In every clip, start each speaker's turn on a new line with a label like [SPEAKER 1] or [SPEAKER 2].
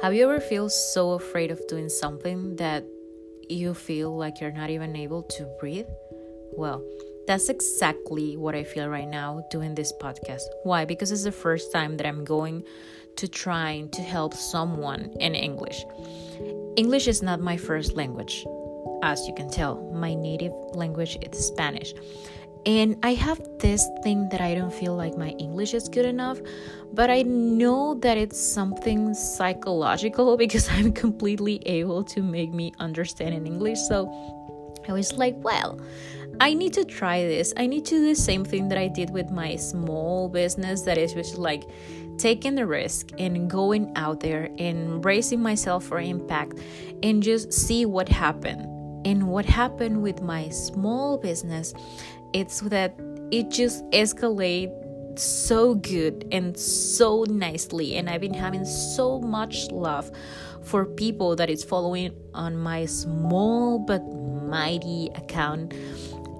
[SPEAKER 1] Have you ever feel so afraid of doing something that you feel like you're not even able to breathe? Well, that's exactly what I feel right now doing this podcast. Why? Because it's the first time that I'm going to trying to help someone in English. English is not my first language, as you can tell. My native language is Spanish. And I have this thing that I don't feel like my English is good enough, but I know that it's something psychological because I'm completely able to make me understand in English. So I was like, well, I need to try this. I need to do the same thing that I did with my small business that is just like taking the risk and going out there and bracing myself for impact and just see what happened. And what happened with my small business it's that it just escalates so good and so nicely and i've been having so much love for people that is following on my small but mighty account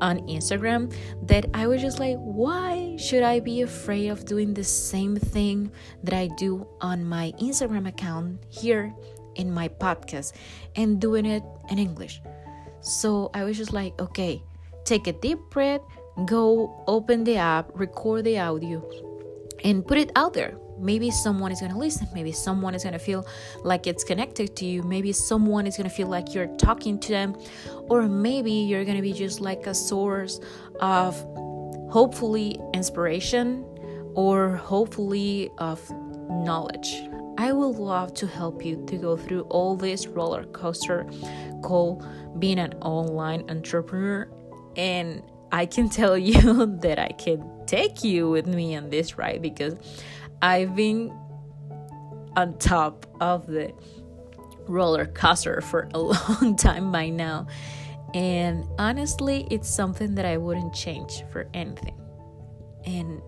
[SPEAKER 1] on Instagram that I was just like, why should I be afraid of doing the same thing that I do on my Instagram account here in my podcast and doing it in English? So I was just like, okay, take a deep breath, go open the app, record the audio, and put it out there. Maybe someone is going to listen. Maybe someone is going to feel like it's connected to you. Maybe someone is going to feel like you're talking to them. Or maybe you're going to be just like a source of hopefully inspiration or hopefully of knowledge. I would love to help you to go through all this roller coaster called being an online entrepreneur and I can tell you that I can take you with me on this ride because I've been on top of the roller coaster for a long time by now. And honestly, it's something that I wouldn't change for anything. And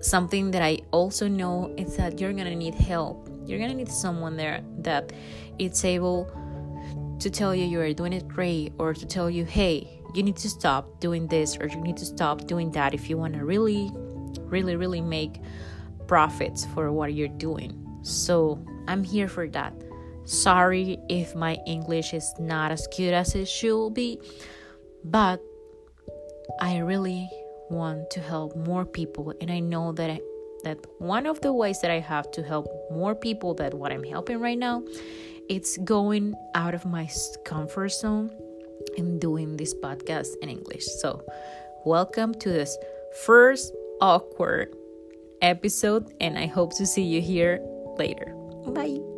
[SPEAKER 1] something that I also know is that you're gonna need help. You're gonna need someone there that it's able to tell you you are doing it great or to tell you, hey, you need to stop doing this or you need to stop doing that if you want to really, really, really make profits for what you're doing. So I'm here for that. Sorry if my English is not as good as it should be, but I really want to help more people, and I know that I, that one of the ways that I have to help more people than what I'm helping right now, it's going out of my comfort zone I'm doing this podcast in English. So, welcome to this first awkward episode, and I hope to see you here later. Bye.